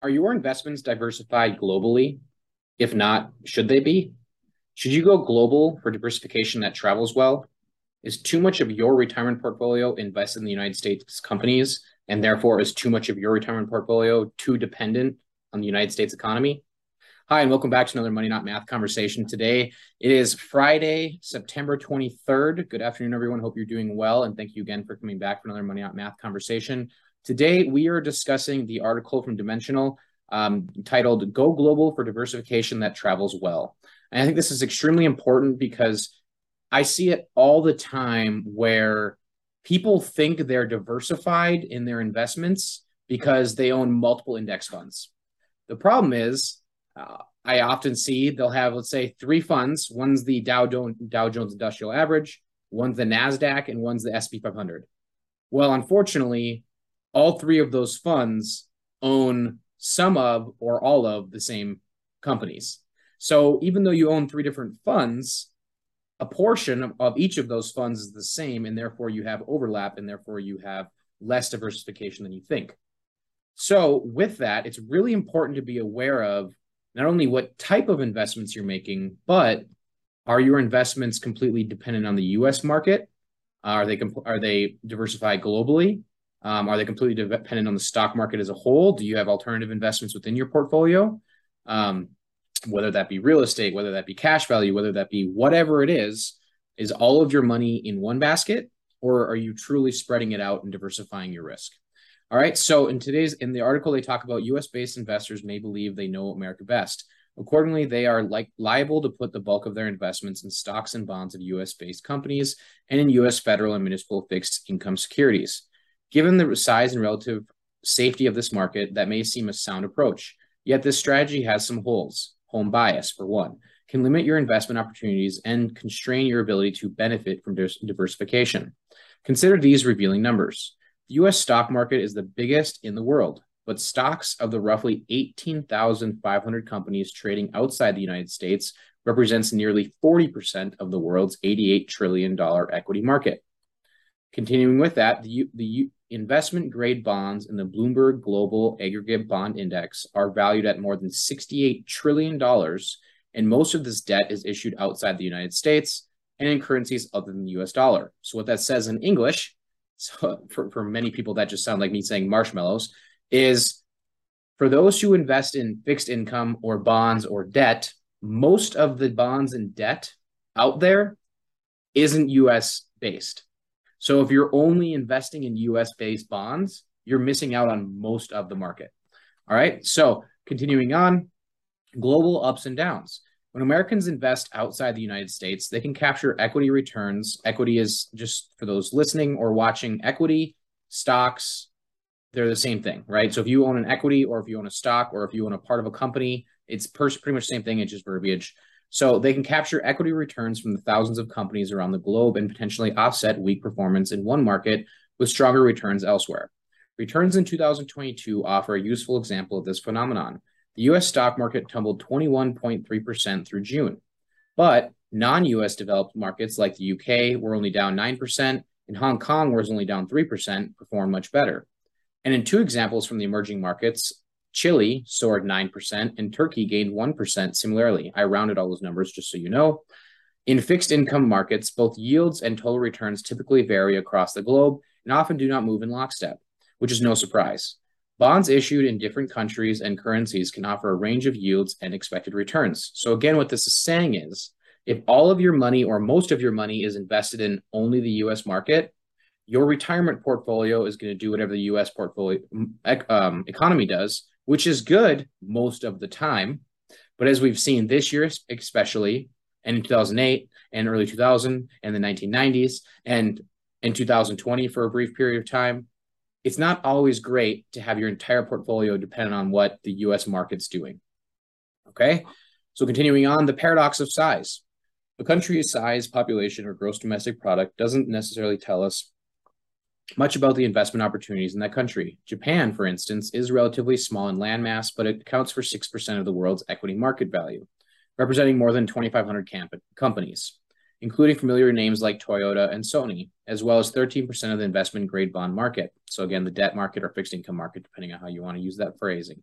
Are your investments diversified globally? If not, should they be? Should you go global for diversification that travels well? Is too much of your retirement portfolio invested in the United States companies, and therefore is too much of your retirement portfolio too dependent on the United States economy? Hi, and welcome back to another Money Not Math conversation. Today it is Friday, September 23rd. Good afternoon, everyone. Hope you're doing well, and thank you again for coming back for another Money Not Math conversation. Today, we are discussing the article from Dimensional um, titled Go Global for Diversification That Travels Well. And I think this is extremely important because I see it all the time where people think they're diversified in their investments because they own multiple index funds. The problem is, uh, I often see they'll have, let's say, three funds. One's the Dow Jones, Dow Jones Industrial Average, one's the NASDAQ, and one's the SP 500. Well, unfortunately, all three of those funds own some of or all of the same companies. So even though you own three different funds, a portion of each of those funds is the same, and therefore you have overlap, and therefore you have less diversification than you think. So, with that, it's really important to be aware of not only what type of investments you're making, but are your investments completely dependent on the U.S. market? Are they are they diversified globally? Um, are they completely dependent on the stock market as a whole? Do you have alternative investments within your portfolio? Um, whether that be real estate, whether that be cash value, whether that be whatever it is, is all of your money in one basket, or are you truly spreading it out and diversifying your risk? All right. So in today's in the article, they talk about U.S. based investors may believe they know America best. Accordingly, they are like liable to put the bulk of their investments in stocks and bonds of U.S. based companies and in U.S. federal and municipal fixed income securities. Given the size and relative safety of this market, that may seem a sound approach. Yet this strategy has some holes. Home bias, for one, can limit your investment opportunities and constrain your ability to benefit from diversification. Consider these revealing numbers. The US stock market is the biggest in the world, but stocks of the roughly 18,500 companies trading outside the United States represents nearly 40% of the world's $88 trillion equity market. Continuing with that, the, the investment grade bonds in the Bloomberg Global Aggregate Bond Index are valued at more than $68 trillion, and most of this debt is issued outside the United States and in currencies other than the US dollar. So, what that says in English, so for, for many people that just sound like me saying marshmallows, is for those who invest in fixed income or bonds or debt, most of the bonds and debt out there isn't US based. So if you're only investing in US based bonds, you're missing out on most of the market. All right. So continuing on, global ups and downs. When Americans invest outside the United States, they can capture equity returns. Equity is just for those listening or watching equity, stocks, they're the same thing, right? So if you own an equity or if you own a stock or if you own a part of a company, it's pretty much the same thing. It's just verbiage. So they can capture equity returns from the thousands of companies around the globe and potentially offset weak performance in one market with stronger returns elsewhere. Returns in 2022 offer a useful example of this phenomenon. The US stock market tumbled 21.3% through June, but non US developed markets like the UK were only down 9%, and Hong Kong was only down 3%, performed much better. And in two examples from the emerging markets, Chile soared 9%, and Turkey gained 1% similarly. I rounded all those numbers just so you know. In fixed income markets, both yields and total returns typically vary across the globe and often do not move in lockstep, which is no surprise. Bonds issued in different countries and currencies can offer a range of yields and expected returns. So, again, what this is saying is if all of your money or most of your money is invested in only the US market, your retirement portfolio is going to do whatever the US portfolio um, economy does, which is good most of the time. But as we've seen this year, especially, and in 2008 and early 2000 and the 1990s and in 2020 for a brief period of time, it's not always great to have your entire portfolio dependent on what the US market's doing. Okay. So continuing on, the paradox of size. A country's size, population, or gross domestic product doesn't necessarily tell us much about the investment opportunities in that country. Japan, for instance, is relatively small in landmass, but it accounts for 6% of the world's equity market value, representing more than 2,500 camp- companies, including familiar names like Toyota and Sony, as well as 13% of the investment grade bond market. So, again, the debt market or fixed income market, depending on how you want to use that phrasing.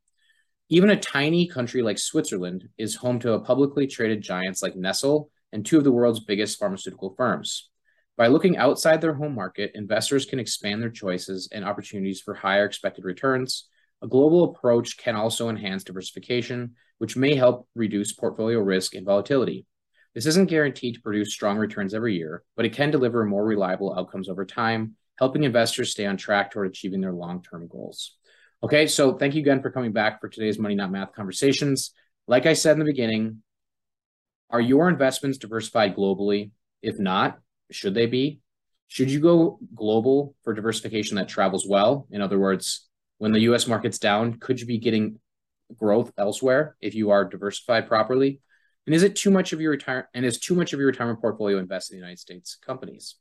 Even a tiny country like Switzerland is home to publicly traded giants like Nestle and two of the world's biggest pharmaceutical firms. By looking outside their home market, investors can expand their choices and opportunities for higher expected returns. A global approach can also enhance diversification, which may help reduce portfolio risk and volatility. This isn't guaranteed to produce strong returns every year, but it can deliver more reliable outcomes over time, helping investors stay on track toward achieving their long term goals. Okay, so thank you again for coming back for today's Money Not Math conversations. Like I said in the beginning, are your investments diversified globally? If not, should they be? Should you go global for diversification that travels well? In other words, when the US market's down, could you be getting growth elsewhere if you are diversified properly? And is it too much of your retire and is too much of your retirement portfolio invested in the United States companies?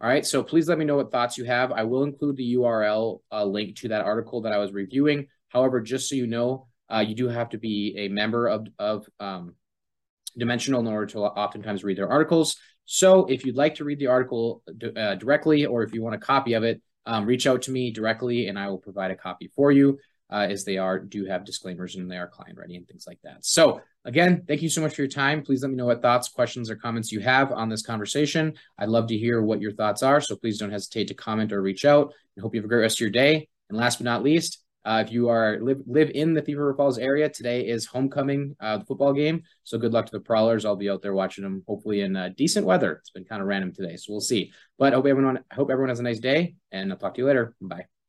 All right, so please let me know what thoughts you have. I will include the URL uh, link to that article that I was reviewing. However, just so you know, uh, you do have to be a member of, of um, Dimensional in order to oftentimes read their articles. So if you'd like to read the article uh, directly, or if you want a copy of it, um, reach out to me directly and I will provide a copy for you. Uh, as they are do have disclaimers and they are client ready and things like that. So again, thank you so much for your time. Please let me know what thoughts, questions, or comments you have on this conversation. I'd love to hear what your thoughts are. So please don't hesitate to comment or reach out. I hope you have a great rest of your day. And last but not least, uh, if you are live live in the Thief River Falls area, today is homecoming, uh, the football game. So good luck to the Prowlers. I'll be out there watching them, hopefully in uh, decent weather. It's been kind of random today, so we'll see. But hope everyone, I hope everyone has a nice day, and I'll talk to you later. Bye.